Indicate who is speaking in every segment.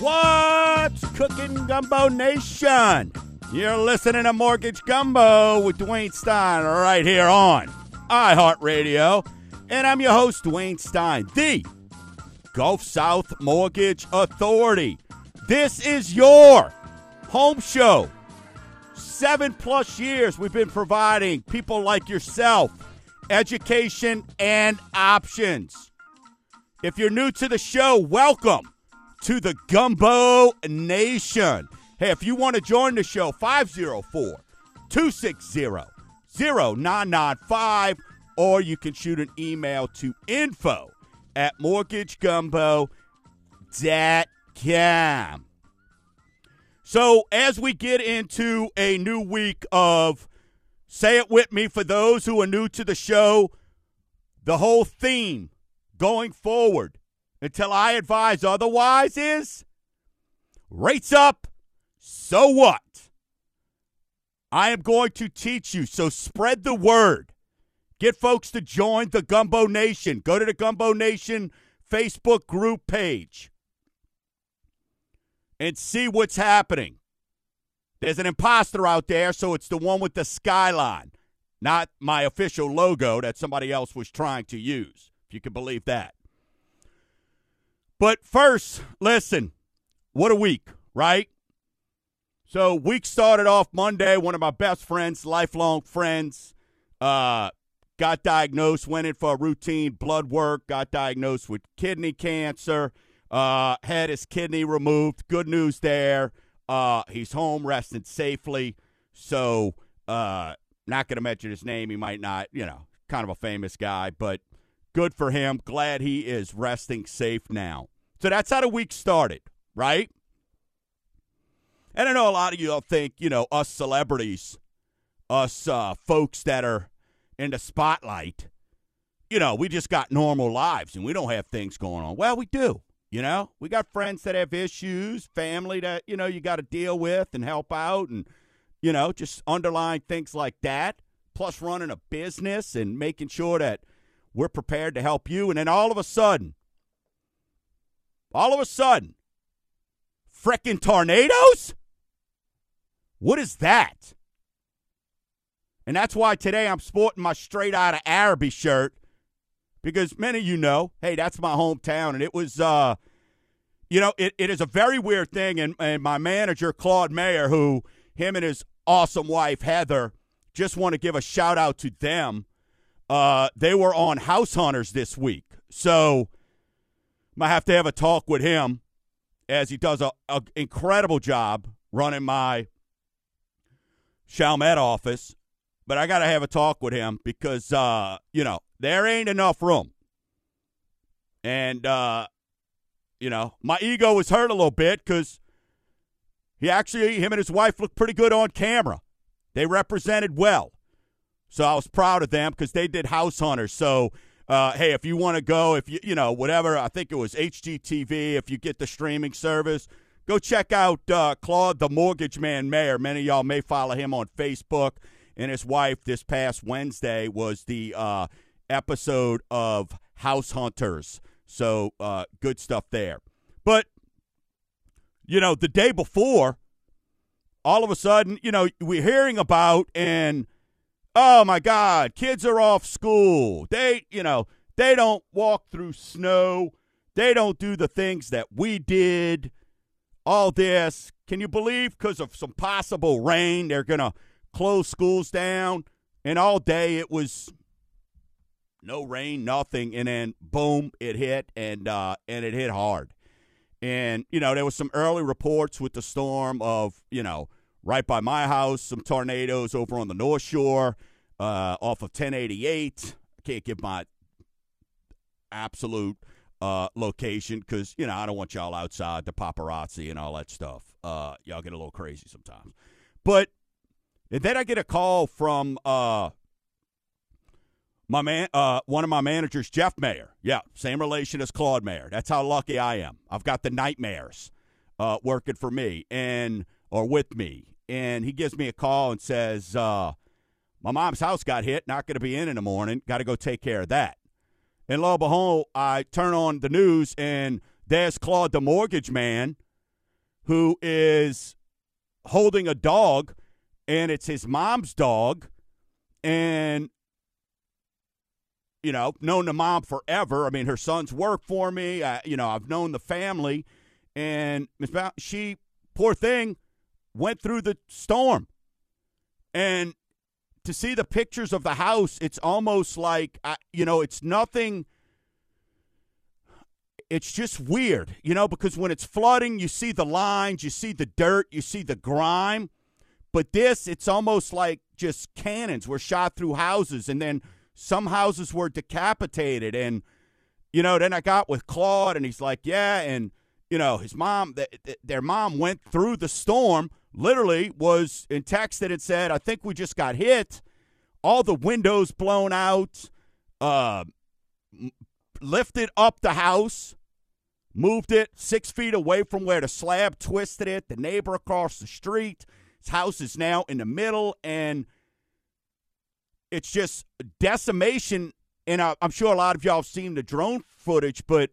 Speaker 1: What's cooking, Gumbo Nation? You're listening to Mortgage Gumbo with Dwayne Stein right here on iHeartRadio. And I'm your host, Dwayne Stein, the Gulf South Mortgage Authority. This is your home show. Seven plus years we've been providing people like yourself education and options. If you're new to the show, welcome to the Gumbo Nation. Hey, if you want to join the show, 504 260 0995, or you can shoot an email to info at mortgagegumbo.com. So, as we get into a new week of Say It With Me for those who are new to the show, the whole theme going forward until I advise otherwise is rates up, so what? I am going to teach you, so spread the word. Get folks to join the Gumbo Nation. Go to the Gumbo Nation Facebook group page and see what's happening. There's an imposter out there, so it's the one with the skyline, not my official logo that somebody else was trying to use, if you can believe that. But first, listen, what a week, right? So, week started off Monday. One of my best friends, lifelong friends, uh, got diagnosed, went in for a routine blood work, got diagnosed with kidney cancer, uh, had his kidney removed. Good news there. Uh, he's home, resting safely. So, uh, not going to mention his name. He might not, you know, kind of a famous guy, but good for him. Glad he is resting safe now. So that's how the week started, right? And I know a lot of you all think, you know, us celebrities, us uh, folks that are in the spotlight, you know, we just got normal lives and we don't have things going on. Well, we do. You know, we got friends that have issues, family that, you know, you got to deal with and help out and, you know, just underlying things like that, plus running a business and making sure that we're prepared to help you. And then all of a sudden, all of a sudden, frickin' tornadoes? What is that? And that's why today I'm sporting my straight out of Arabi shirt because many of you know, hey, that's my hometown. And it was, uh, you know, it, it is a very weird thing. And, and my manager, Claude Mayer, who him and his awesome wife, Heather, just want to give a shout out to them. Uh, they were on House Hunters this week. So I have to have a talk with him as he does an incredible job running my Chalmette office. But I got to have a talk with him because, uh, you know, there ain't enough room. And, uh, you know, my ego was hurt a little bit because he actually, him and his wife looked pretty good on camera. They represented well. So I was proud of them because they did House Hunters. So, uh, hey, if you want to go, if you, you know, whatever, I think it was HGTV, if you get the streaming service, go check out uh, Claude the Mortgage Man Mayer. Many of y'all may follow him on Facebook. And his wife this past Wednesday was the uh, episode of House Hunters. So uh, good stuff there. But, you know, the day before, all of a sudden, you know, we're hearing about and oh my God, kids are off school. They, you know, they don't walk through snow. They don't do the things that we did. All this. Can you believe because of some possible rain, they're going to close schools down? And all day it was no rain, nothing, and then boom, it hit, and uh, and it hit hard. And you know there was some early reports with the storm of you know right by my house, some tornadoes over on the North Shore, uh, off of 1088. I can't give my absolute uh, location because you know I don't want y'all outside the paparazzi and all that stuff. Uh, y'all get a little crazy sometimes, but and then I get a call from uh, my man, uh, one of my managers, Jeff Mayer. Yeah, same relation as Claude Mayer. That's how lucky I am. I've got the nightmares uh, working for me and or with me, and he gives me a call and says, uh, my mom's house got hit, not going to be in in the morning, got to go take care of that. And lo and behold, I turn on the news and there's Claude, the mortgage man, who is holding a dog, and it's his mom's dog. And, you know, known the mom forever. I mean, her sons work for me. I, you know, I've known the family. And she, poor thing, went through the storm. And to see the pictures of the house, it's almost like, you know, it's nothing. It's just weird, you know, because when it's flooding, you see the lines, you see the dirt, you see the grime. But this, it's almost like just cannons were shot through houses, and then some houses were decapitated. And, you know, then I got with Claude, and he's like, yeah. And, you know, his mom, their mom went through the storm literally was in text that it said, I think we just got hit. All the windows blown out, uh, lifted up the house, moved it six feet away from where the slab twisted it. The neighbor across the street, house is now in the middle, and it's just decimation. And I'm sure a lot of y'all have seen the drone footage, but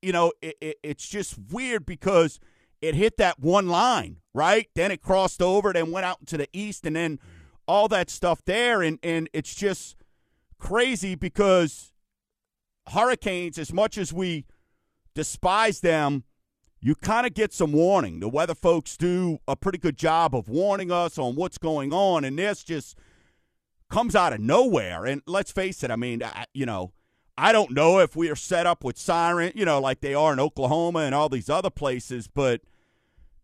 Speaker 1: you know, it, it, it's just weird because – it hit that one line, right? Then it crossed over, then went out to the east, and then all that stuff there. And, and it's just crazy because hurricanes, as much as we despise them, you kind of get some warning. The weather folks do a pretty good job of warning us on what's going on, and this just comes out of nowhere. And let's face it, I mean, you know, I don't know if we are set up with siren, you know, like they are in Oklahoma and all these other places, but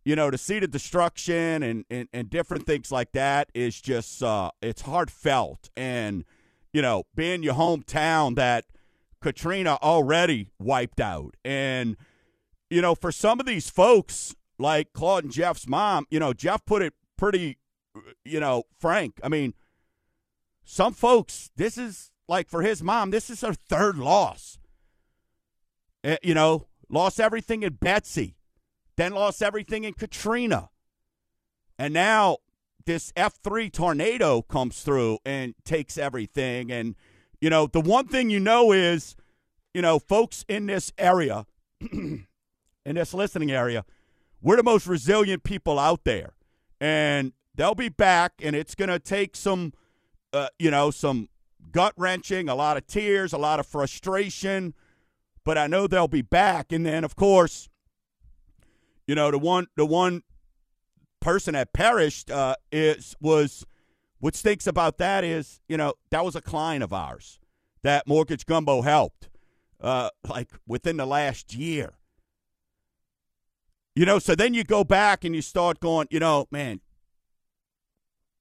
Speaker 1: you know, to see the destruction and, and, and different things like that is just uh, it's heartfelt. And, you know, being your hometown that Katrina already wiped out. And, you know, for some of these folks, like Claude and Jeff's mom, you know, Jeff put it pretty, you know, frank. I mean, some folks, this is like for his mom, this is her third loss. Uh, you know, lost everything in Betsy then lost everything in Katrina. And now this F3 tornado comes through and takes everything. And, you know, the one thing you know is, you know, folks in this area, in this listening area, we're the most resilient people out there. And they'll be back, and it's going to take some, uh, you know, some gut wrenching, a lot of tears, a lot of frustration. But I know they'll be back. And then, of course, you know, the one the one person that perished uh, is was what stinks about that is you know that was a client of ours that Mortgage Gumbo helped uh, like within the last year. You know, so then you go back and you start going, you know, man,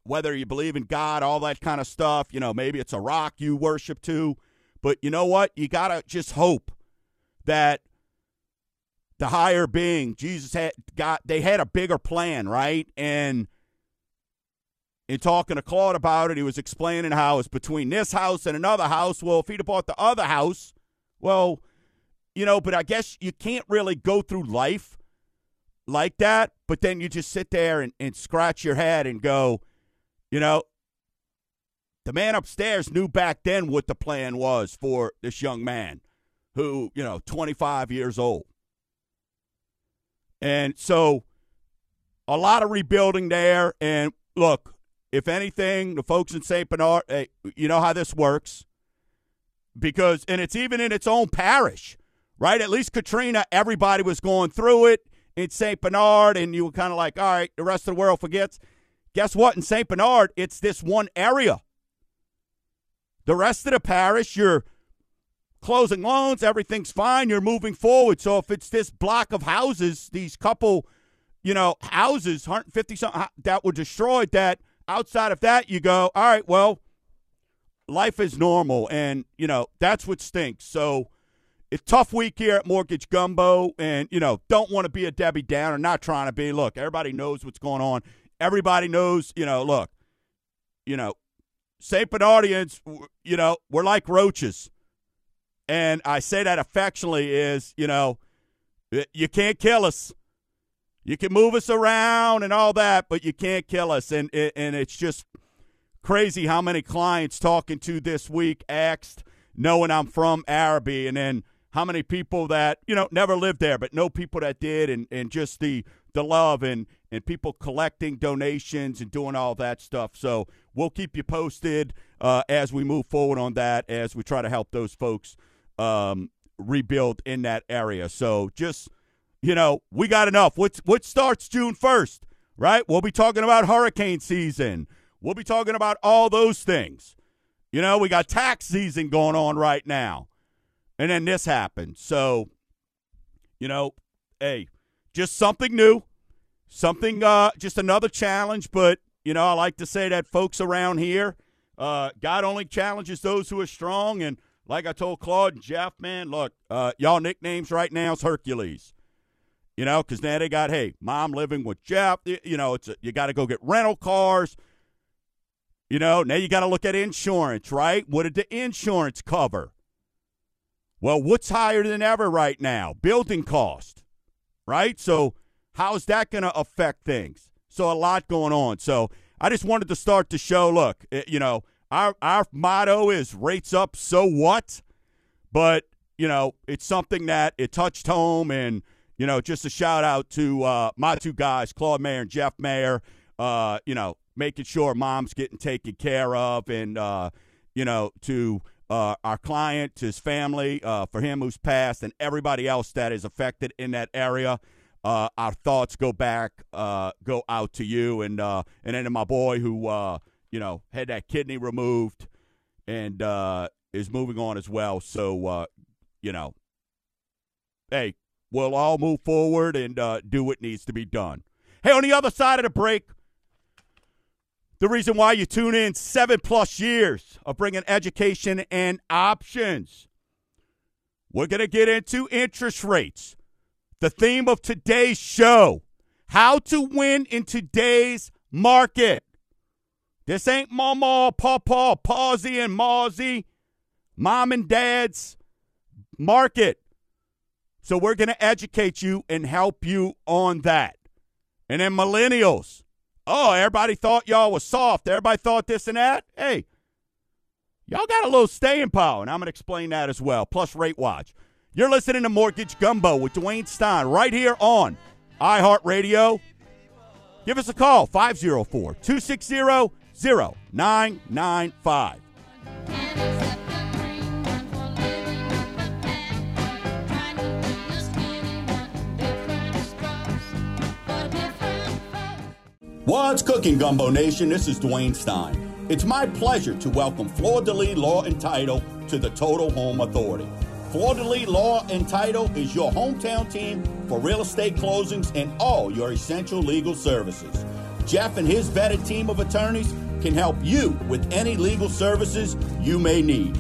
Speaker 1: whether you believe in God, all that kind of stuff, you know, maybe it's a rock you worship to, but you know what? You got to just hope that the higher being, Jesus had got they had a bigger plan, right? And in talking to Claude about it, he was explaining how it's between this house and another house. Well, if he'd have bought the other house, well, you know, but I guess you can't really go through life like that. But then you just sit there and, and scratch your head and go, you know, the man upstairs knew back then what the plan was for this young man who, you know, 25 years old. And so a lot of rebuilding there. And look, if anything, the folks in St. Bernard, hey, you know how this works. Because, and it's even in its own parish, right? At least Katrina, everybody was going through it in St. Bernard, and you were kind of like, all right, the rest of the world forgets. Guess what? In St. Bernard, it's this one area. The rest of the parish, you're closing loans, everything's fine, you're moving forward. So if it's this block of houses, these couple, you know, houses, 150 something uh, that were destroyed, that outside of that, you go, all right, well, life is normal. And, you know, that's what stinks. So it's tough week here at Mortgage Gumbo. And, you know, don't want to be a Debbie Downer, not trying to be. Look, everybody knows what's going on. Everybody knows, you know, look, you know, St. Bernardians, you know, we're like roaches and I say that affectionately, is, you know, you can't kill us. You can move us around and all that, but you can't kill us. And, and it's just crazy how many clients talking to this week asked, knowing I'm from Arabi, and then how many people that you know never lived there but know people that did, and and just the the love and and people collecting donations and doing all that stuff. So we'll keep you posted uh, as we move forward on that as we try to help those folks um, rebuild in that area. So just you know, we got enough. What what starts June first, right? We'll be talking about hurricane season. We'll be talking about all those things. You know, we got tax season going on right now. And then this happened. So, you know, hey, just something new. Something uh just another challenge, but you know, I like to say that folks around here, uh, God only challenges those who are strong and like I told Claude and Jeff, man, look, uh, y'all nicknames right now is Hercules. You know, because now they got, hey, mom living with Jeff. You know, it's a, you got to go get rental cars. You know, now you got to look at insurance, right? What did the insurance cover? Well, what's higher than ever right now? Building cost, right? So, how's that going to affect things? So, a lot going on. So, I just wanted to start the show. Look, it, eh, you know, our our motto is rates up, so what? But you know, it's something that it touched home, and you know, just a shout out to uh, my two guys, Claude Mayer and Jeff Mayer. Uh, you know, making sure mom's getting taken care of, and uh, you know, to uh, our client, his family, uh, for him who's passed, and everybody else that is affected in that area. Uh, our thoughts go back, uh, go out to you, and uh, and then to my boy who uh, you know had that kidney removed and is moving on as well. So you know, hey, we'll all move forward and do what needs to be done. Hey, on the other side of the break, the reason why you tune in seven plus years of bringing education and options. We're going to get into interest rates. The theme of today's show how to win in today's market. This ain't mama, papa, pawsy, and mawsy, mom and dad's market. So we're going to educate you and help you on that. And then millennials. Oh, everybody thought y'all was soft. Everybody thought this and that. Hey, y'all got a little staying power, and I'm going to explain that as well. Plus, Rate Watch. You're listening to Mortgage Gumbo with Dwayne Stein right here on iHeartRadio. Give us a call, 504 260 0995. What's cooking, Gumbo Nation? This is Dwayne Stein. It's my pleasure to welcome Fleur de Lis Law and Title to the Total Home Authority. Fleur de Lis Law and Title is your hometown team for real estate closings and all your essential legal services. Jeff and his vetted team of attorneys can help you with any legal services you may need.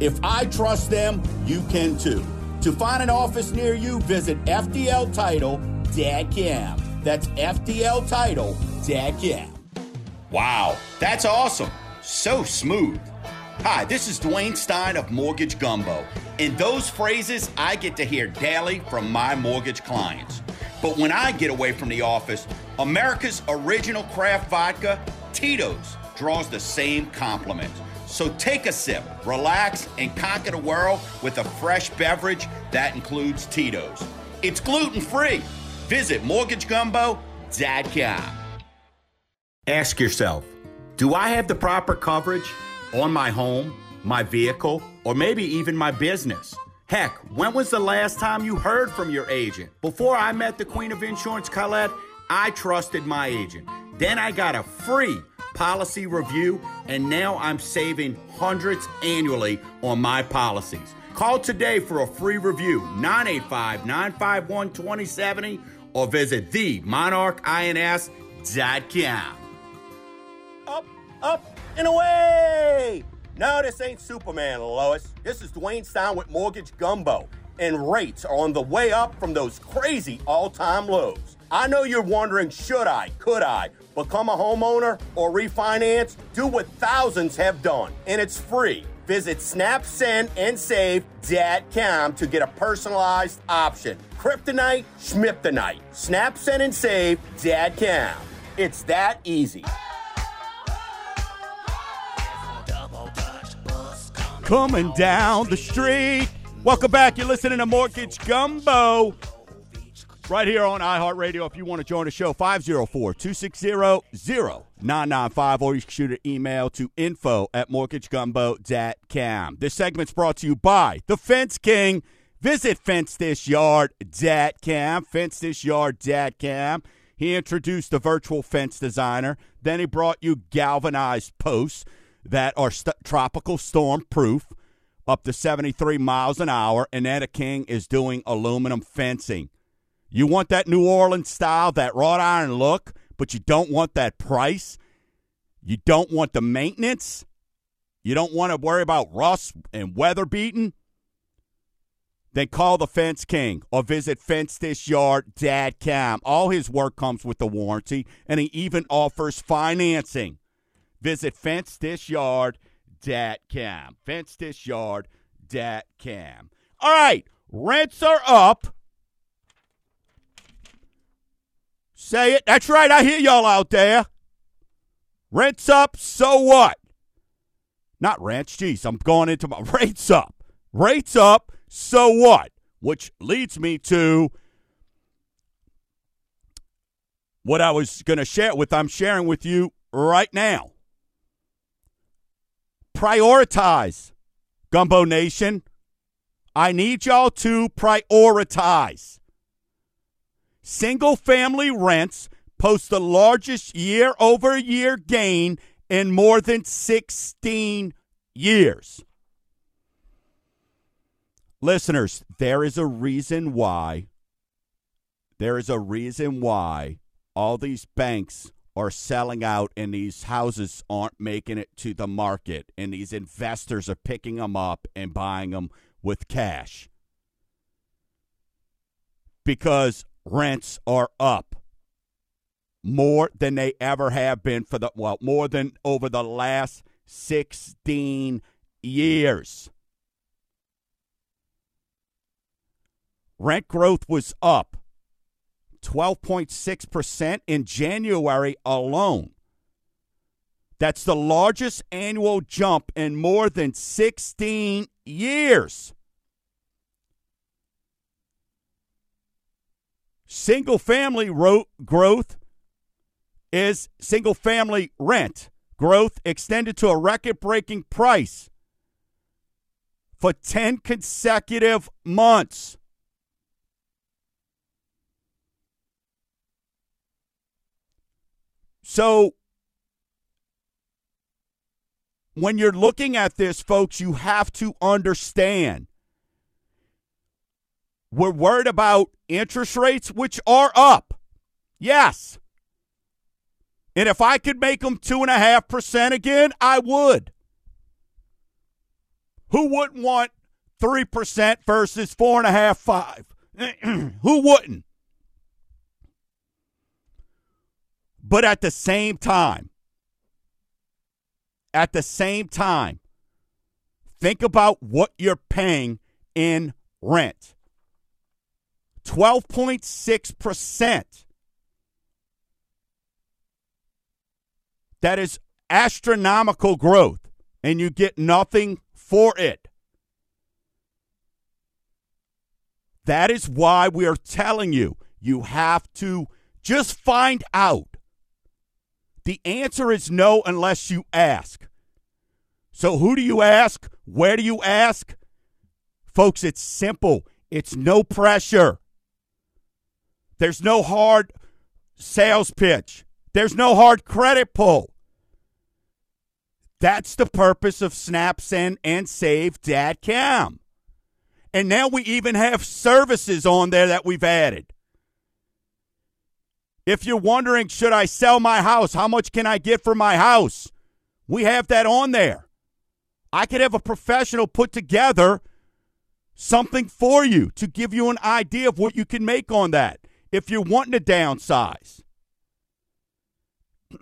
Speaker 1: If I trust them, you can too. To find an office near you, visit FDLTitle.com. That's FDL Yeah.
Speaker 2: Wow, that's awesome. So smooth. Hi, this is Dwayne Stein of Mortgage Gumbo, and those phrases I get to hear daily from my mortgage clients. But when I get away from the office, America's original craft vodka, Tito's, draws the same compliments. So take a sip, relax, and conquer the world with a fresh beverage that includes Tito's. It's gluten free Visit mortgagegumbo.com. Ask yourself Do I have the proper coverage on my home, my vehicle, or maybe even my business? Heck, when was the last time you heard from your agent? Before I met the Queen of Insurance, Colette, I trusted my agent. Then I got a free policy review, and now I'm saving hundreds annually on my policies. Call today for a free review, 985 951 2070 or visit themonarchins.com.
Speaker 3: Up, and away! No, this ain't Superman, Lois. This is Dwayne Stein with Mortgage Gumbo, and rates are on the way up from those crazy all time lows. I know you're wondering should I, could I become a homeowner or refinance? Do what thousands have done, and it's free. Visit SnapSendAndSave.com to get a personalized option. Kryptonite, Schmiptonite. Snap, send, and save, Dad Cam. It's that easy.
Speaker 1: Coming down the street. Welcome back. You're listening to Mortgage Gumbo right here on iHeartRadio. If you want to join the show, 504 260 0995, or you can shoot an email to info at mortgagegumbo.com. This segment's brought to you by The Fence King. Visit fencethisyard.com, fencethisyard.com. He introduced the virtual fence designer. Then he brought you galvanized posts that are st- tropical storm proof up to 73 miles an hour. And Etta King is doing aluminum fencing. You want that New Orleans style, that wrought iron look, but you don't want that price. You don't want the maintenance. You don't want to worry about rust and weather beating then call the Fence King or visit fencethisyard.com. All his work comes with a warranty, and he even offers financing. Visit fencethisyard.com. Fencethisyard.com. All right, rents are up. Say it. That's right. I hear y'all out there. Rents up, so what? Not rents. Jeez, I'm going into my rates up. Rates up so what? Which leads me to what I was going to share with I'm sharing with you right now. Prioritize, Gumbo Nation. I need y'all to prioritize. Single family rents post the largest year over year gain in more than 16 years. Listeners, there is a reason why. There is a reason why all these banks are selling out and these houses aren't making it to the market and these investors are picking them up and buying them with cash. Because rents are up more than they ever have been for the well, more than over the last 16 years. Rent growth was up 12.6% in January alone. That's the largest annual jump in more than 16 years. Single family ro- growth is single family rent growth extended to a record breaking price for 10 consecutive months. So when you're looking at this, folks, you have to understand we're worried about interest rates, which are up. Yes. And if I could make them 2.5% again, I would. Who wouldn't want 3% versus 4.5%, 5? Who wouldn't? But at the same time, at the same time, think about what you're paying in rent 12.6%. That is astronomical growth, and you get nothing for it. That is why we are telling you you have to just find out the answer is no unless you ask. So, who do you ask? Where do you ask? Folks, it's simple. It's no pressure. There's no hard sales pitch. There's no hard credit pull. That's the purpose of SnapSend and Save.com. And now we even have services on there that we've added. If you're wondering, should I sell my house? How much can I get for my house? We have that on there. I could have a professional put together something for you to give you an idea of what you can make on that if you're wanting to downsize.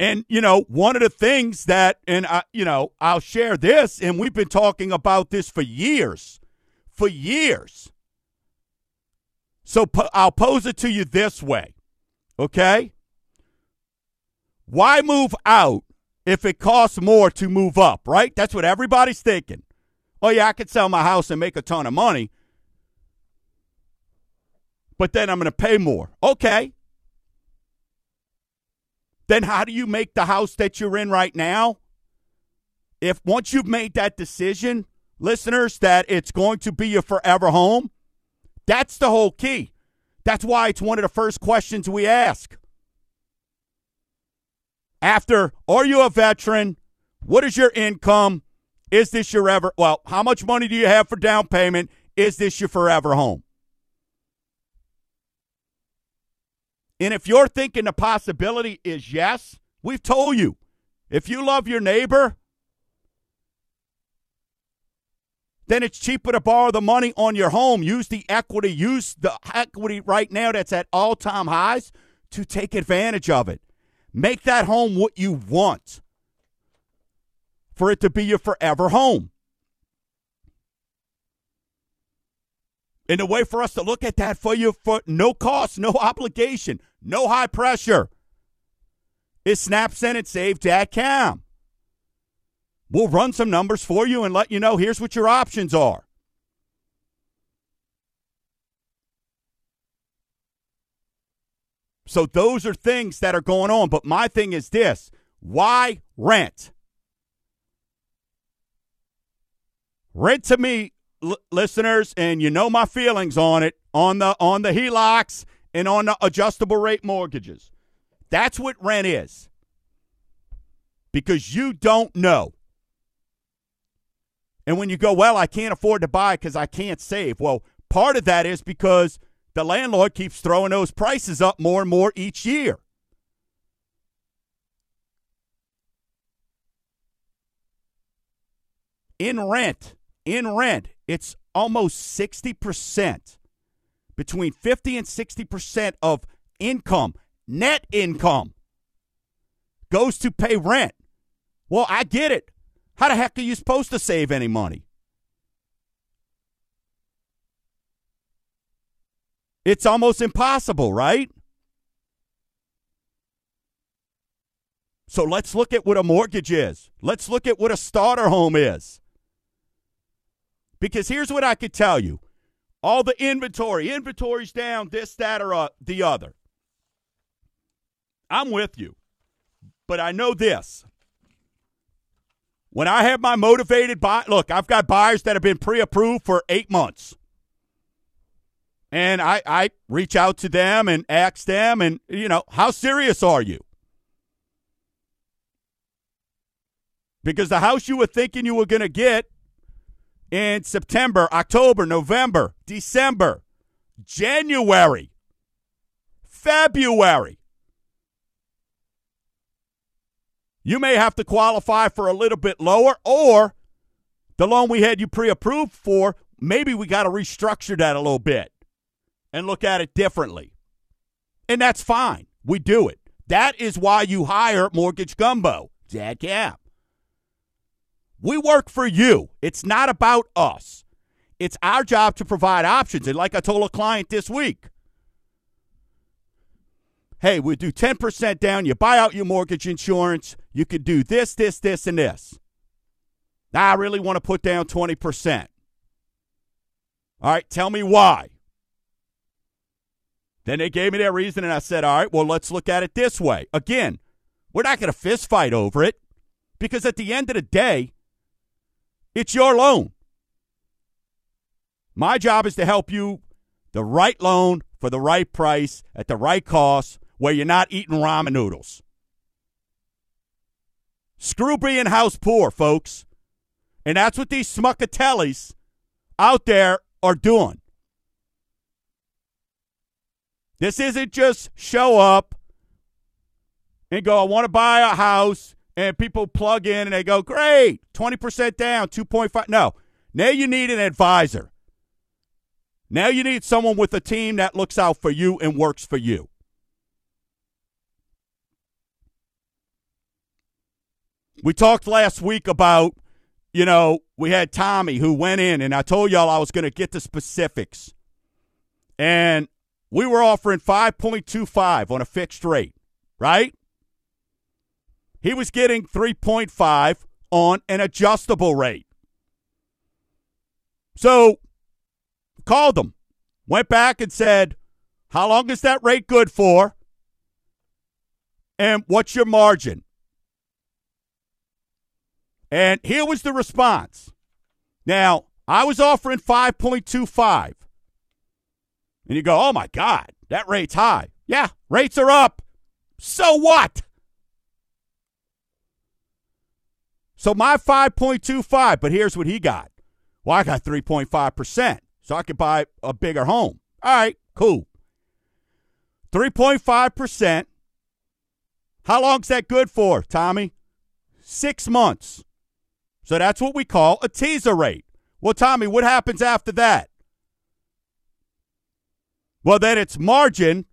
Speaker 1: And you know, one of the things that, and I, you know, I'll share this, and we've been talking about this for years, for years. So po- I'll pose it to you this way, okay? Why move out if it costs more to move up, right? That's what everybody's thinking. Oh, yeah, I could sell my house and make a ton of money, but then I'm going to pay more. Okay. Then how do you make the house that you're in right now? If once you've made that decision, listeners, that it's going to be your forever home, that's the whole key. That's why it's one of the first questions we ask. After, are you a veteran? What is your income? Is this your ever, well, how much money do you have for down payment? Is this your forever home? And if you're thinking the possibility is yes, we've told you. If you love your neighbor, then it's cheaper to borrow the money on your home. Use the equity, use the equity right now that's at all time highs to take advantage of it. Make that home what you want for it to be your forever home. And the way for us to look at that for you for no cost, no obligation, no high pressure is snapsendandsave.com. We'll run some numbers for you and let you know here's what your options are. So those are things that are going on. But my thing is this why rent? Rent to me, l- listeners, and you know my feelings on it on the on the HELOCs and on the adjustable rate mortgages. That's what rent is. Because you don't know. And when you go, well, I can't afford to buy because I can't save. Well, part of that is because the landlord keeps throwing those prices up more and more each year. In rent, in rent, it's almost 60%, between 50 and 60% of income, net income, goes to pay rent. Well, I get it. How the heck are you supposed to save any money? It's almost impossible, right? So let's look at what a mortgage is. Let's look at what a starter home is. Because here's what I could tell you all the inventory, inventory's down, this, that, or uh, the other. I'm with you. But I know this when I have my motivated buy, look, I've got buyers that have been pre-approved for eight months, and I I reach out to them and ask them, and you know, how serious are you? Because the house you were thinking you were going to get in September, October, November, December, January, February, You may have to qualify for a little bit lower, or the loan we had you pre approved for, maybe we got to restructure that a little bit and look at it differently. And that's fine. We do it. That is why you hire Mortgage Gumbo, Dad Cap. We work for you. It's not about us. It's our job to provide options. And like I told a client this week, hey, we do 10% down, you buy out your mortgage insurance, you could do this, this, this, and this. Now, I really want to put down 20%. All right, tell me why. Then they gave me their reason, and I said, all right, well, let's look at it this way. Again, we're not going to fist fight over it because at the end of the day, it's your loan. My job is to help you the right loan for the right price at the right cost where you're not eating ramen noodles. Screw being house poor, folks. And that's what these smuckatellis out there are doing. This isn't just show up and go, I want to buy a house, and people plug in and they go, great, 20% down, 2.5. No, now you need an advisor. Now you need someone with a team that looks out for you and works for you. We talked last week about, you know, we had Tommy who went in, and I told y'all I was going to get the specifics. And we were offering 5.25 on a fixed rate, right? he was getting 3.5 on an adjustable rate. So called them, went back and said, How long is that rate good for? And what's your margin? And here was the response. Now, I was offering 5.25. And you go, oh my God, that rate's high. Yeah, rates are up. So what? So my 5.25, but here's what he got. Well, I got 3.5%, so I could buy a bigger home. All right, cool. 3.5%. How long's that good for, Tommy? Six months. So that's what we call a teaser rate. Well, Tommy, what happens after that? Well, then it's margin.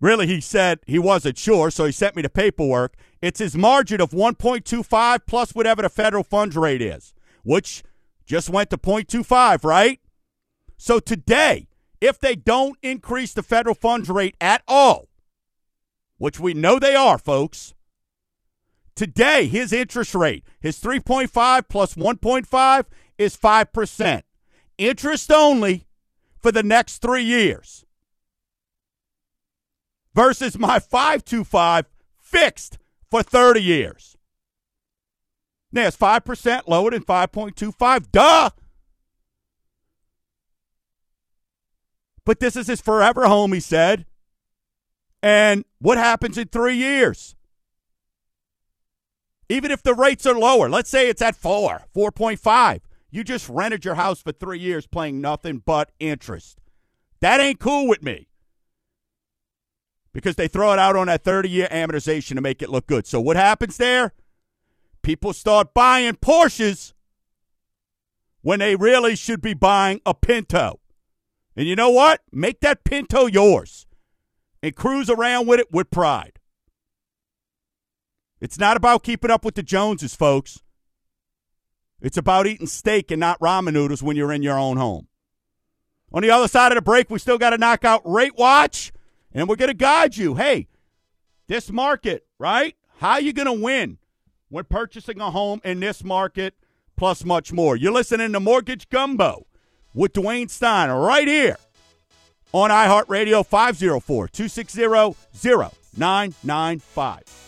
Speaker 1: Really, he said he wasn't sure, so he sent me the paperwork. It's his margin of 1.25 plus whatever the federal funds rate is, which just went to 0.25, right? So today, if they don't increase the federal funds rate at all, which we know they are, folks, Today, his interest rate, his 3.5 plus 1.5 is 5%. Interest only for the next three years. Versus my 525 fixed for 30 years. Now, it's 5% lower than 5.25. Duh! But this is his forever home, he said. And what happens in three years? Even if the rates are lower, let's say it's at 4, 4.5, you just rented your house for 3 years paying nothing but interest. That ain't cool with me. Because they throw it out on that 30-year amortization to make it look good. So what happens there? People start buying Porsches when they really should be buying a Pinto. And you know what? Make that Pinto yours and cruise around with it with pride. It's not about keeping up with the Joneses, folks. It's about eating steak and not ramen noodles when you're in your own home. On the other side of the break, we still got to knock out Rate Watch, and we're going to guide you. Hey, this market, right? How you going to win when purchasing a home in this market, plus much more? You're listening to Mortgage Gumbo with Dwayne Stein right here on iHeartRadio 504 260 0995.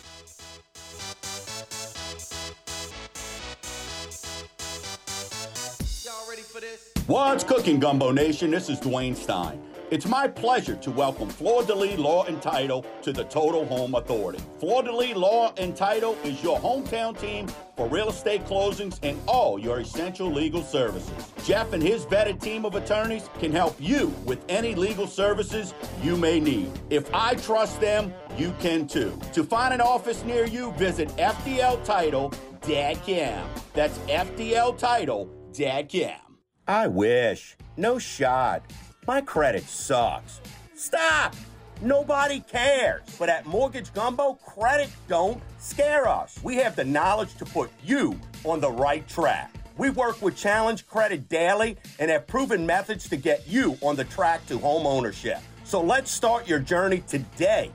Speaker 2: What's cooking, Gumbo Nation? This is Dwayne Stein. It's my pleasure to welcome Fleur de Lis Law and Title to the Total Home Authority. Fleur de Lis Law and Title is your hometown team for real estate closings and all your essential legal services. Jeff and his vetted team of attorneys can help you with any legal services you may need. If I trust them, you can too. To find an office near you, visit FDLTitle.com. That's FDLTitle.com.
Speaker 3: I wish. No shot. My credit sucks. Stop! Nobody cares. But at Mortgage Gumbo, credit don't scare us. We have the knowledge to put you on the right track. We work with Challenge Credit daily and have proven methods to get you on the track to home ownership. So let's start your journey today.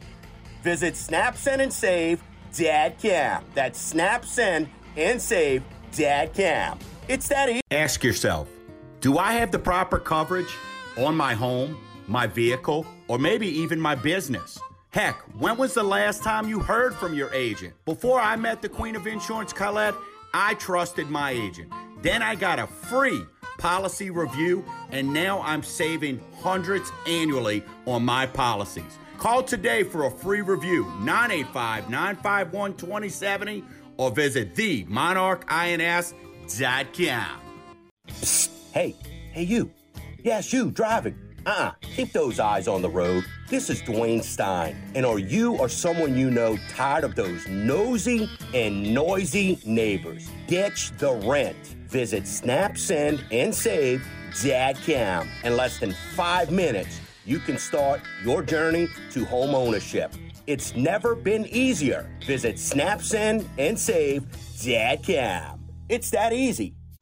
Speaker 3: Visit snapsendandsave.com. That's snapsendandsave.com. It's that easy.
Speaker 2: Ask yourself, do I have the proper coverage on my home, my vehicle, or maybe even my business? Heck, when was the last time you heard from your agent? Before I met the Queen of Insurance, Colette, I trusted my agent. Then I got a free policy review, and now I'm saving hundreds annually on my policies. Call today for a free review, 985 951 2070, or visit themonarchins.com.
Speaker 3: Hey, hey, you. Yes, you driving. uh uh Keep those eyes on the road. This is Dwayne Stein. And are you or someone you know tired of those nosy and noisy neighbors? Ditch the rent. Visit snapsend and save snapsendandsave.com. In less than five minutes, you can start your journey to home ownership. It's never been easier. Visit snapsend and save snapsendandsave.com. It's that easy.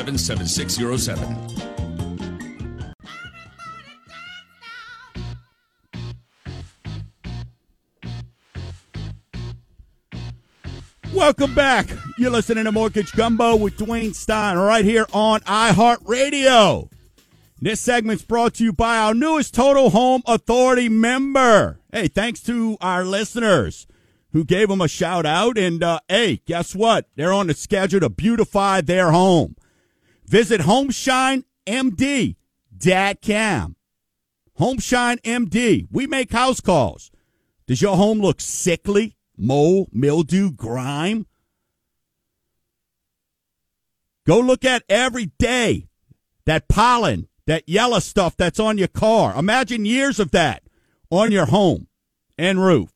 Speaker 4: 7607.
Speaker 1: Welcome back. You're listening to Mortgage Gumbo with Dwayne Stein right here on iHeartRadio. This segment's brought to you by our newest Total Home Authority member. Hey, thanks to our listeners who gave them a shout out. And uh, hey, guess what? They're on the schedule to beautify their home. Visit HomeshineMD.com. Homeshine MD. We make house calls. Does your home look sickly? mold, mildew, grime. Go look at every day that pollen, that yellow stuff that's on your car. Imagine years of that on your home and roof.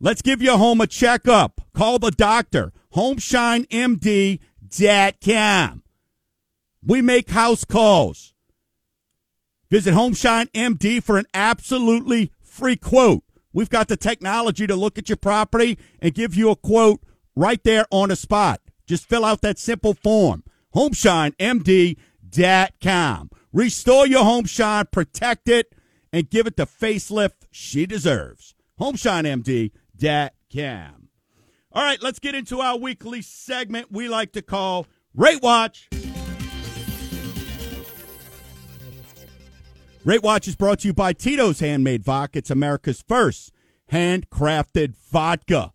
Speaker 1: Let's give your home a checkup. Call the doctor. HomeshineMD.com. We make house calls. Visit Homeshine MD for an absolutely free quote. We've got the technology to look at your property and give you a quote right there on the spot. Just fill out that simple form. HomeshineMD.com. Restore your home shine, protect it, and give it the facelift she deserves. HomeshineMD.com. All right, let's get into our weekly segment we like to call Rate Watch. Rate Watch is brought to you by Tito's Handmade Vodka. It's America's first handcrafted vodka.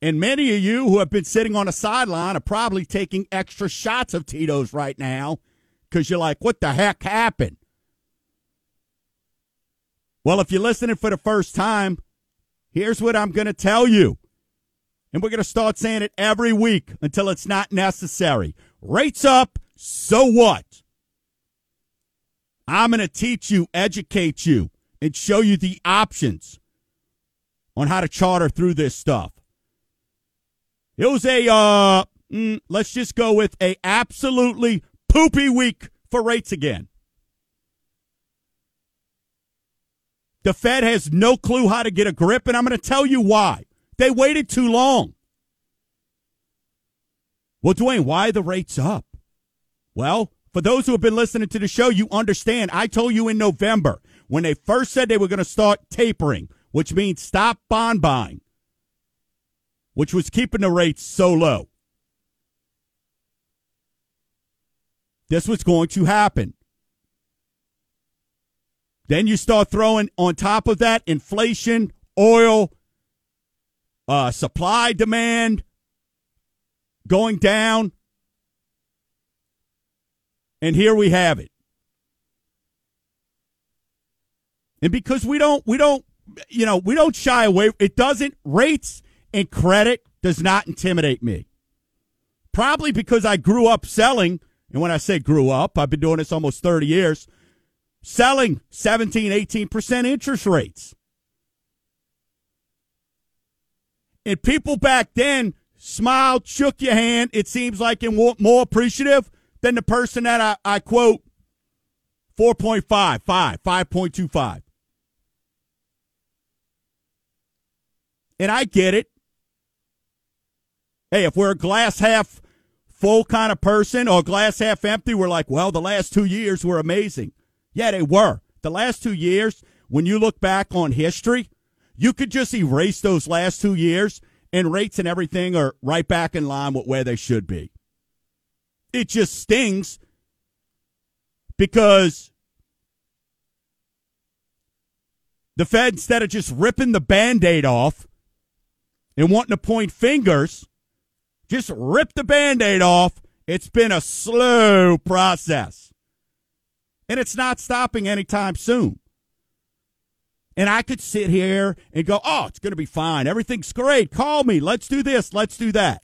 Speaker 1: And many of you who have been sitting on a sideline are probably taking extra shots of Tito's right now because you're like, what the heck happened? Well, if you're listening for the first time, here's what I'm going to tell you. And we're going to start saying it every week until it's not necessary. Rates up, so what? I'm going to teach you, educate you, and show you the options on how to charter through this stuff. It was a, uh, mm, let's just go with a absolutely poopy week for rates again. The Fed has no clue how to get a grip, and I'm going to tell you why. They waited too long. Well, Dwayne, why the rates up? Well, for those who have been listening to the show, you understand. I told you in November when they first said they were going to start tapering, which means stop bond buying, which was keeping the rates so low. This was going to happen. Then you start throwing on top of that inflation, oil, uh, supply demand going down. And here we have it. And because we don't, we don't, you know, we don't shy away. It doesn't, rates and credit does not intimidate me. Probably because I grew up selling, and when I say grew up, I've been doing this almost 30 years, selling 17, 18% interest rates. And people back then smiled, shook your hand, it seems like, and more appreciative than the person that I, I quote 4.5, 5, 5.25. And I get it. Hey, if we're a glass half full kind of person or glass half empty, we're like, well, the last two years were amazing. Yeah, they were. The last two years, when you look back on history, you could just erase those last two years and rates and everything are right back in line with where they should be. It just stings because the Fed, instead of just ripping the band aid off and wanting to point fingers, just rip the band aid off. It's been a slow process. And it's not stopping anytime soon. And I could sit here and go, oh, it's going to be fine. Everything's great. Call me. Let's do this. Let's do that.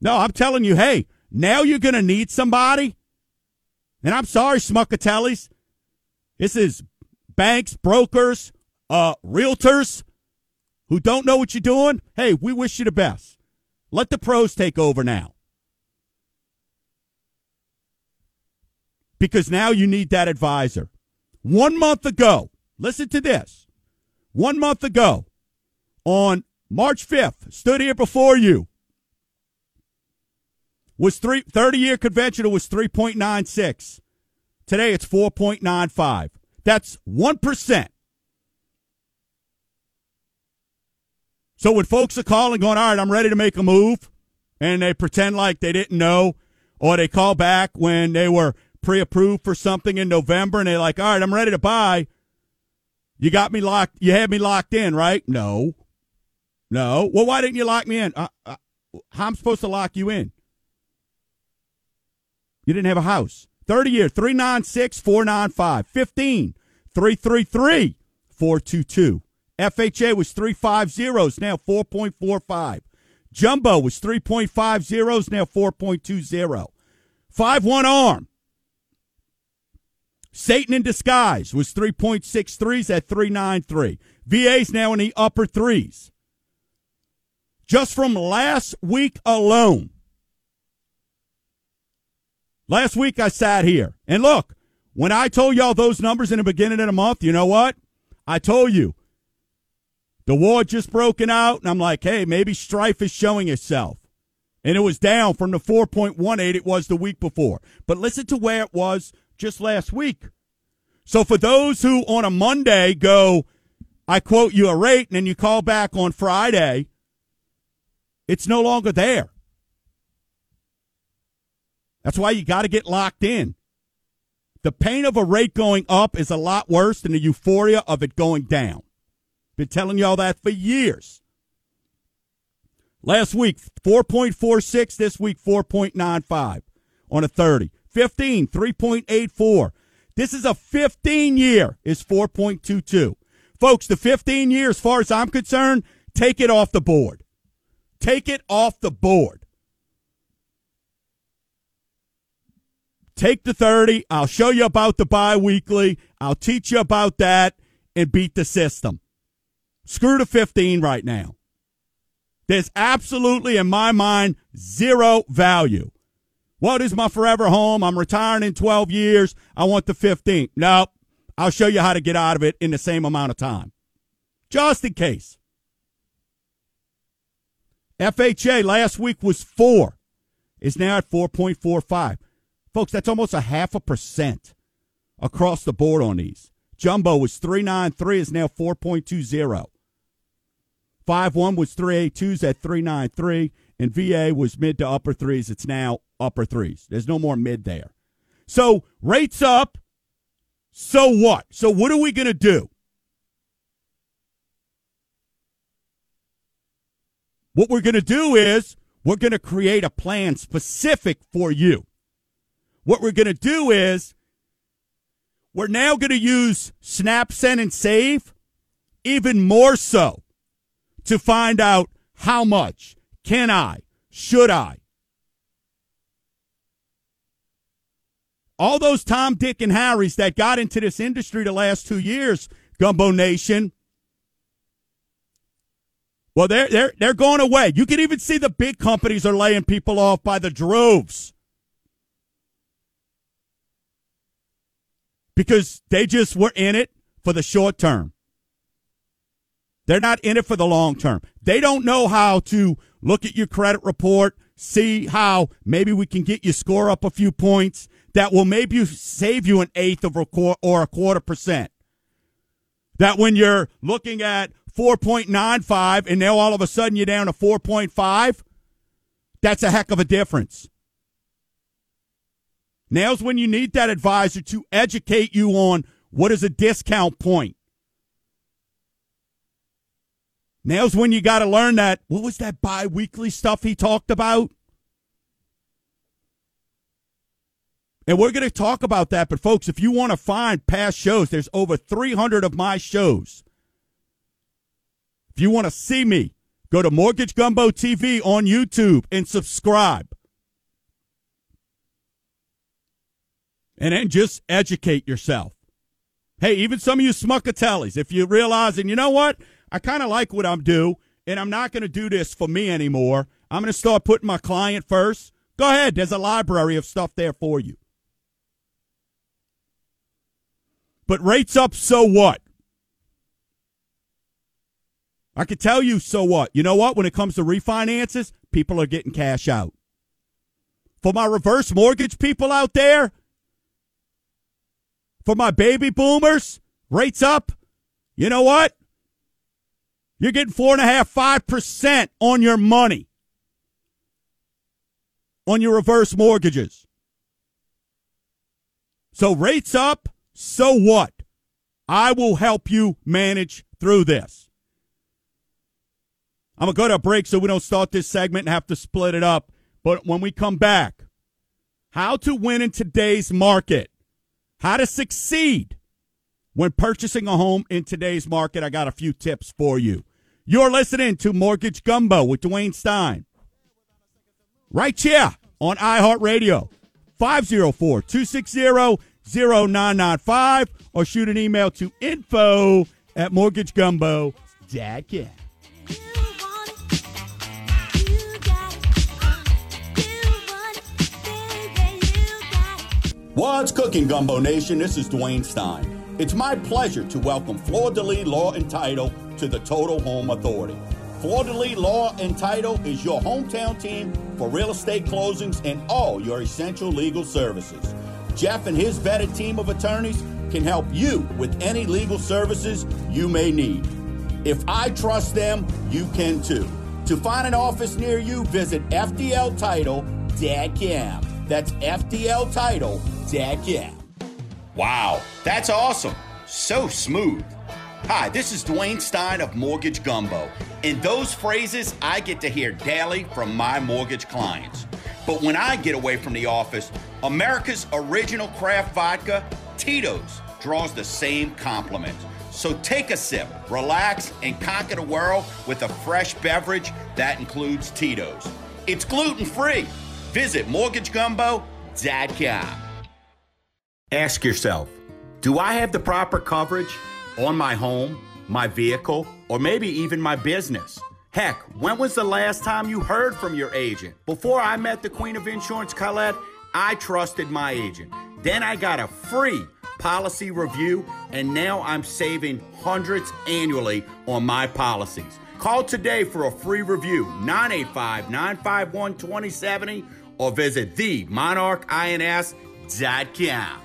Speaker 1: No, I'm telling you, hey, now you're going to need somebody. And I'm sorry, Smuckatellis. This is banks, brokers, uh, realtors who don't know what you're doing, hey, we wish you the best. Let the pros take over now. Because now you need that advisor. One month ago, listen to this. One month ago, on March 5th, stood here before you. Was three, 30 year conventional was 3.96. Today it's 4.95. That's 1%. So when folks are calling, going, all right, I'm ready to make a move, and they pretend like they didn't know, or they call back when they were pre approved for something in November and they're like, all right, I'm ready to buy. You got me locked. You had me locked in, right? No. No. Well, why didn't you lock me in? Uh, uh, how am supposed to lock you in? You didn't have a house. 30 year, 396 495. 15 333 422. FHA was 350s, now 4.45. Jumbo was 3.50s, now 4.20. 5 1 arm. Satan in disguise was 3.63s at 393. VA's now in the upper threes. Just from last week alone. Last week I sat here and look, when I told y'all those numbers in the beginning of the month, you know what? I told you the war just broken out, and I'm like, hey, maybe strife is showing itself. And it was down from the 4.18 it was the week before. But listen to where it was just last week. So for those who on a Monday go, I quote you a rate, and then you call back on Friday, it's no longer there. That's why you got to get locked in. The pain of a rate going up is a lot worse than the euphoria of it going down. Been telling y'all that for years. Last week, 4.46. This week, 4.95 on a 30. 15, 3.84. This is a 15 year, is 4.22. Folks, the 15 year, as far as I'm concerned, take it off the board. Take it off the board. Take the 30. I'll show you about the bi weekly. I'll teach you about that and beat the system. Screw the 15 right now. There's absolutely, in my mind, zero value. What is my forever home? I'm retiring in 12 years. I want the 15. Nope. I'll show you how to get out of it in the same amount of time. Just in case. FHA last week was four. Is now at 4.45. Folks, that's almost a half a percent across the board on these. Jumbo was 393, is now 4.20. 5 1 was 382s at 393, and VA was mid to upper threes. It's now upper threes. There's no more mid there. So rates up. So what? So what are we going to do? What we're going to do is we're going to create a plan specific for you. What we're going to do is we're now going to use Snap, Send, and Save even more so to find out how much can I, should I. All those Tom, Dick, and Harrys that got into this industry the last two years, Gumbo Nation, well, they're, they're, they're going away. You can even see the big companies are laying people off by the droves. Because they just were in it for the short term. They're not in it for the long term. They don't know how to look at your credit report, see how maybe we can get your score up a few points that will maybe save you an eighth of a quarter or a quarter percent. That when you're looking at 4.95 and now all of a sudden you're down to 4.5, that's a heck of a difference. Now's when you need that advisor to educate you on what is a discount point. Now's when you got to learn that. What was that bi weekly stuff he talked about? And we're going to talk about that. But, folks, if you want to find past shows, there's over 300 of my shows. If you want to see me, go to Mortgage Gumbo TV on YouTube and subscribe. And then just educate yourself. Hey, even some of you smuckatellis, if you realize, and you know what? I kind of like what I'm doing, and I'm not going to do this for me anymore. I'm going to start putting my client first. Go ahead. There's a library of stuff there for you. But rates up, so what? I can tell you, so what? You know what? When it comes to refinances, people are getting cash out. For my reverse mortgage people out there, for my baby boomers, rates up. You know what? You're getting four and a half, five percent on your money on your reverse mortgages. So rates up, so what? I will help you manage through this. I'm going to go to a break so we don't start this segment and have to split it up. But when we come back, how to win in today's market, how to succeed when purchasing a home in today's market, I got a few tips for you. You're listening to Mortgage Gumbo with Dwayne Stein. Right here on iHeartRadio. 504 260 0995 or shoot an email to info at mortgagegumbo.com.
Speaker 2: What's cooking, Gumbo Nation? This is Dwayne Stein. It's my pleasure to welcome Fleur de Lis Law and Title to the Total Home Authority. Fleur de Lis Law and Title is your hometown team for real estate closings and all your essential legal services. Jeff and his vetted team of attorneys can help you with any legal services you may need. If I trust them, you can too. To find an office near you, visit FDLTitle.com. That's FDLTitle.com. Wow, that's awesome. So smooth. Hi, this is Dwayne Stein of Mortgage Gumbo, and those phrases I get to hear daily from my mortgage clients. But when I get away from the office, America's original craft vodka, Tito's, draws the same compliments. So take a sip, relax, and conquer the world with a fresh beverage that includes Tito's. It's gluten free. Visit mortgagegumbo.com. Ask yourself Do I have the proper coverage on my home, my vehicle, or maybe even my business? Heck, when was the last time you heard from your agent? Before I met the Queen of Insurance, Colette, I trusted my agent. Then I got a free policy review, and now I'm saving hundreds annually on my policies. Call today for a free review, 985 951 2070, or visit themonarchins.com.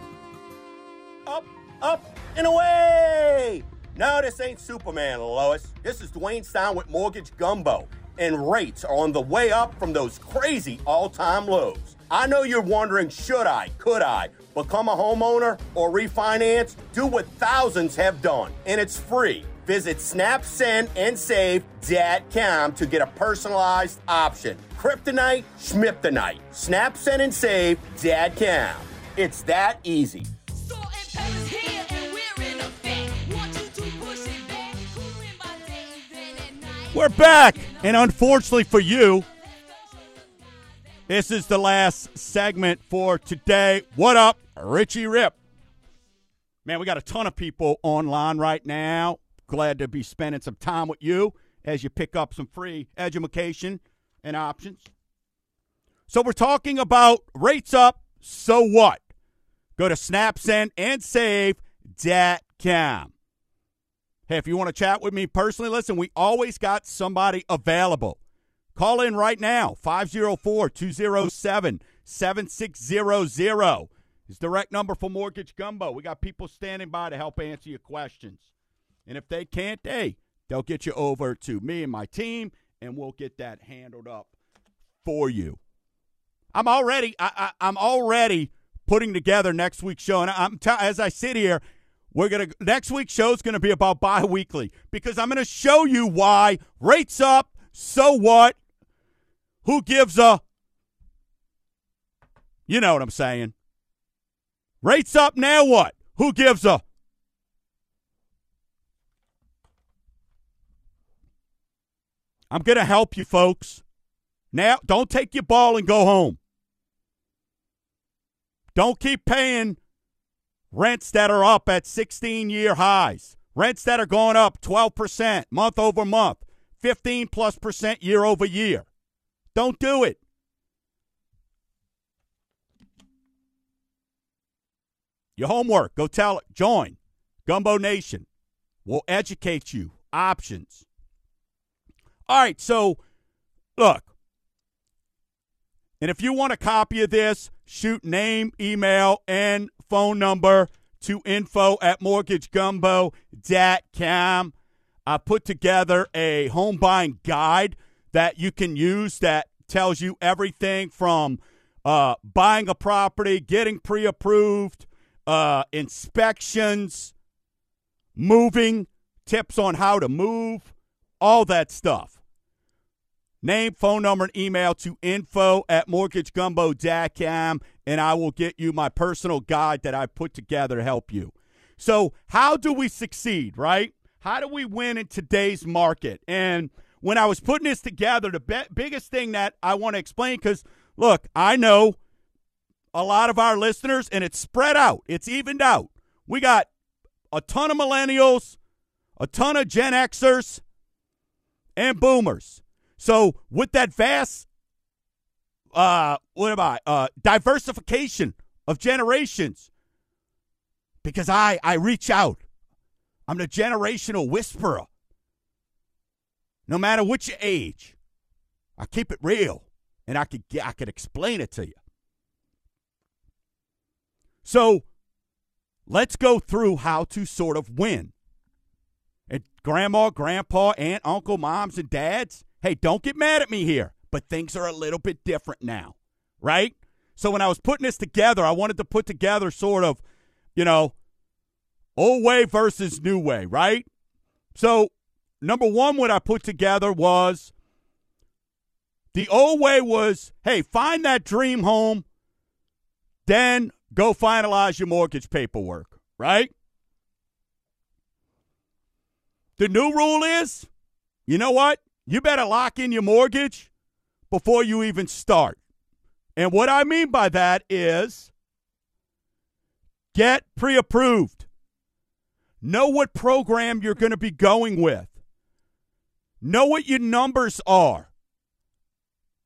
Speaker 3: Up, up, and away! No, this ain't Superman, Lois. This is Dwayne Stein with Mortgage Gumbo, and rates are on the way up from those crazy all time lows. I know you're wondering should I, could I become a homeowner or refinance? Do what thousands have done, and it's free. Visit snapsendandsave.com to get a personalized option. Kryptonite, Schmiptonite. Snapsendandsave.com. It's that easy.
Speaker 5: And Pepa's here and we're in effect. Want you to push it back. Cooling my days then at night.
Speaker 1: We're back. And unfortunately for you, this is the last segment for today. What up, Richie Rip? Man, we got a ton of people online right now. Glad to be spending some time with you as you pick up some free education and options. So we're talking about rates up, so what? Go to snapsend and save.com. Hey, if you want to chat with me personally, listen, we always got somebody available. Call in right now, 504 207 7600 is direct number for Mortgage Gumbo. We got people standing by to help answer your questions. And if they can't, hey, they'll get you over to me and my team, and we'll get that handled up for you. I'm already, I, I'm already putting together next week's show, and I'm t- as I sit here, we're gonna next week's show is gonna be about bi-weekly because I'm gonna show you why rates up. So what? Who gives a? You know what I'm saying. Rates up now. What? Who gives a? I'm going to help you, folks. Now, don't take your ball and go home. Don't keep paying Rents that are up at 16 year highs. Rents that are going up 12% month over month, 15 plus percent year over year. Don't do it. Your homework, go tell it. Join Gumbo Nation. We'll educate you. Options. All right, so look. And if you want a copy of this, shoot name, email, and phone number to info at mortgagegumbo.com. I put together a home buying guide that you can use that tells you everything from uh, buying a property, getting pre approved, uh, inspections, moving, tips on how to move, all that stuff. Name, phone number, and email to info at mortgagegumbo.com, and I will get you my personal guide that I put together to help you. So, how do we succeed, right? How do we win in today's market? And when I was putting this together, the be- biggest thing that I want to explain, because look, I know a lot of our listeners, and it's spread out, it's evened out. We got a ton of millennials, a ton of Gen Xers, and boomers. So with that vast, uh, what am I? Uh, diversification of generations, because I I reach out. I'm the generational whisperer. No matter what your age, I keep it real, and I could I could explain it to you. So let's go through how to sort of win. And grandma, grandpa, aunt, uncle, moms, and dads, hey, don't get mad at me here, but things are a little bit different now, right? So when I was putting this together, I wanted to put together sort of, you know, old way versus new way, right? So number one, what I put together was the old way was, hey, find that dream home, then go finalize your mortgage paperwork, right? The new rule is, you know what? You better lock in your mortgage before you even start. And what I mean by that is get pre approved. Know what program you're going to be going with. Know what your numbers are,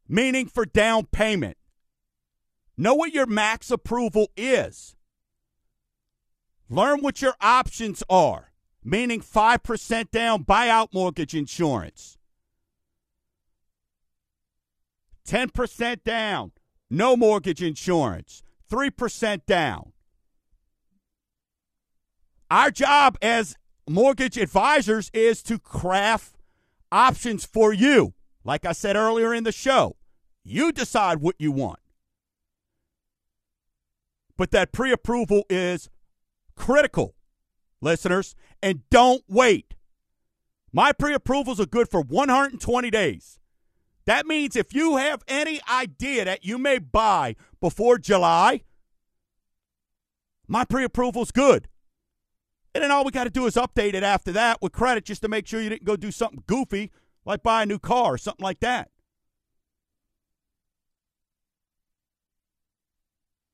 Speaker 1: meaning for down payment. Know what your max approval is. Learn what your options are, meaning 5% down buyout mortgage insurance, 10% down, no mortgage insurance, 3% down. Our job as mortgage advisors is to craft options for you. Like I said earlier in the show, you decide what you want. But that pre approval is critical, listeners, and don't wait. My pre approvals are good for 120 days. That means if you have any idea that you may buy before July, my pre approval's good. And then all we got to do is update it after that with credit just to make sure you didn't go do something goofy like buy a new car or something like that.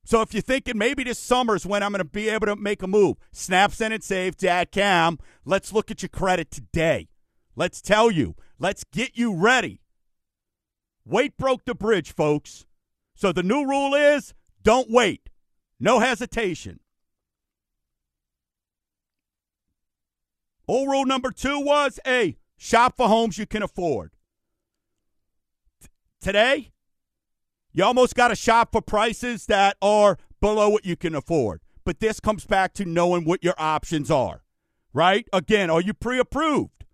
Speaker 1: So if you're thinking maybe this summer's when I'm going to be able to make a move, snap, send, and save, dot com. Let's look at your credit today. Let's tell you. Let's get you ready. Wait broke the bridge, folks. So the new rule is don't wait. No hesitation. Old rule number two was a shop for homes you can afford. T- today, you almost got to shop for prices that are below what you can afford. But this comes back to knowing what your options are, right? Again, are you pre approved?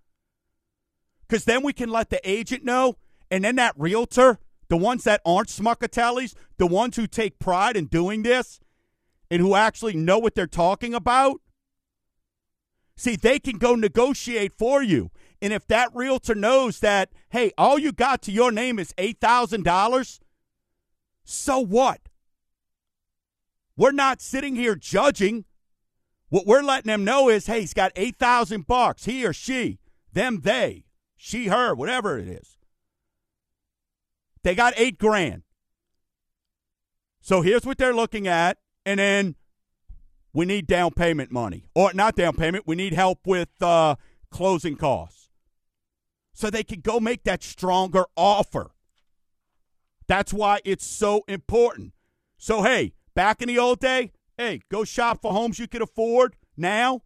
Speaker 1: Because then we can let the agent know, and then that realtor, the ones that aren't smuckatellis, the ones who take pride in doing this and who actually know what they're talking about, see, they can go negotiate for you. And if that realtor knows that, hey, all you got to your name is $8,000, so what? We're not sitting here judging. What we're letting them know is, hey, he's got 8,000 bucks, he or she, them, they, she, her, whatever it is. They got 8 grand. So here's what they're looking at and then we need down payment money. Or not down payment, we need help with uh, closing costs. So they can go make that stronger offer. That's why it's so important. So, hey, back in the old day, hey, go shop for homes you can afford now.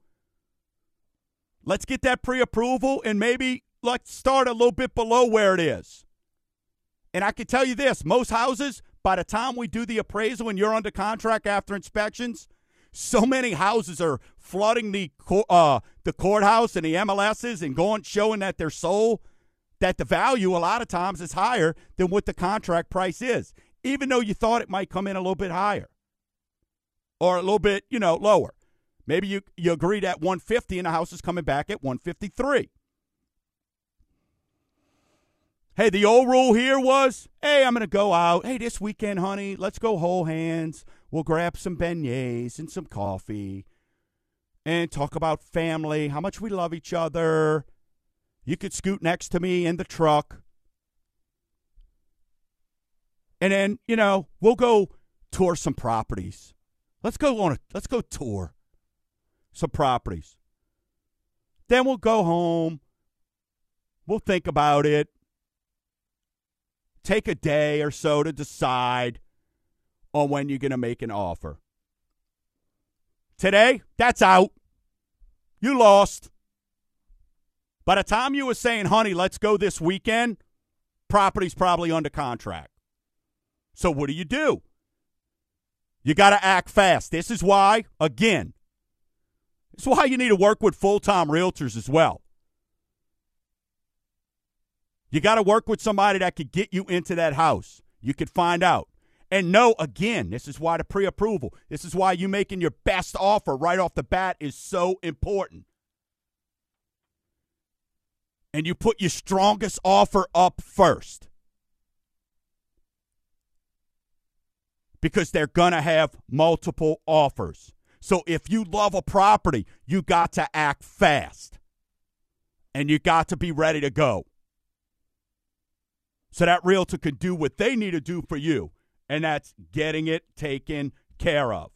Speaker 1: Let's get that pre approval and maybe let's start a little bit below where it is. And I can tell you this most houses, by the time we do the appraisal and you're under contract after inspections, so many houses are flooding the uh, the courthouse and the MLSs and going showing that they're sold that the value a lot of times is higher than what the contract price is, even though you thought it might come in a little bit higher or a little bit, you know, lower. Maybe you you agreed at 150 and the house is coming back at 153. Hey, the old rule here was, hey, I'm going to go out. Hey, this weekend, honey, let's go whole hands. We'll grab some beignets and some coffee and talk about family, how much we love each other. You could scoot next to me in the truck. And then, you know, we'll go tour some properties. Let's go on a let's go tour some properties. Then we'll go home. We'll think about it. Take a day or so to decide on when you're going to make an offer. Today, that's out. You lost. By the time you were saying, honey, let's go this weekend, property's probably under contract. So what do you do? You got to act fast. This is why, again, is why you need to work with full time realtors as well. You got to work with somebody that could get you into that house. You could find out. And know, again, this is why the pre approval, this is why you making your best offer right off the bat is so important. And you put your strongest offer up first. Because they're going to have multiple offers. So if you love a property, you got to act fast. And you got to be ready to go. So that realtor can do what they need to do for you, and that's getting it taken care of.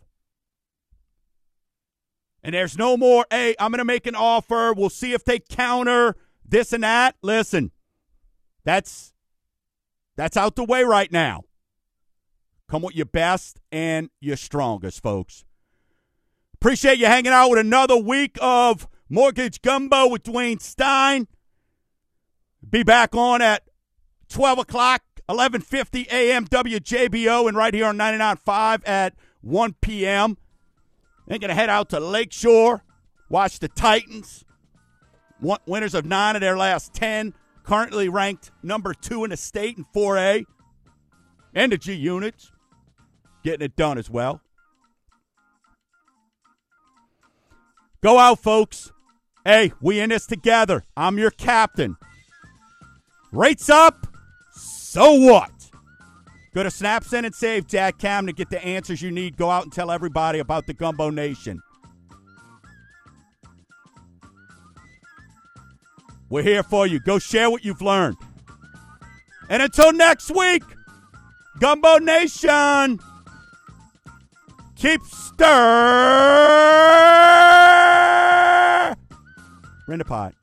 Speaker 1: And there's no more, hey, I'm going to make an offer. We'll see if they counter this and that. Listen, that's that's out the way right now. Come with your best and your strongest, folks. Appreciate you hanging out with another week of Mortgage Gumbo with Dwayne Stein. Be back on at 12 o'clock, 11.50 a.m. WJBO, and right here on 99.5 at 1 p.m. Then going to head out to Lakeshore, watch the Titans. Winners of nine of their last 10, currently ranked number two in the state in 4A. And the G units, getting it done as well. Go out, folks. Hey, we in this together. I'm your captain. Rates up. So what? Go to Snapsend and save Jack Cam to get the answers you need. Go out and tell everybody about the Gumbo Nation. We're here for you. Go share what you've learned. And until next week, Gumbo Nation, keep stir in the pot.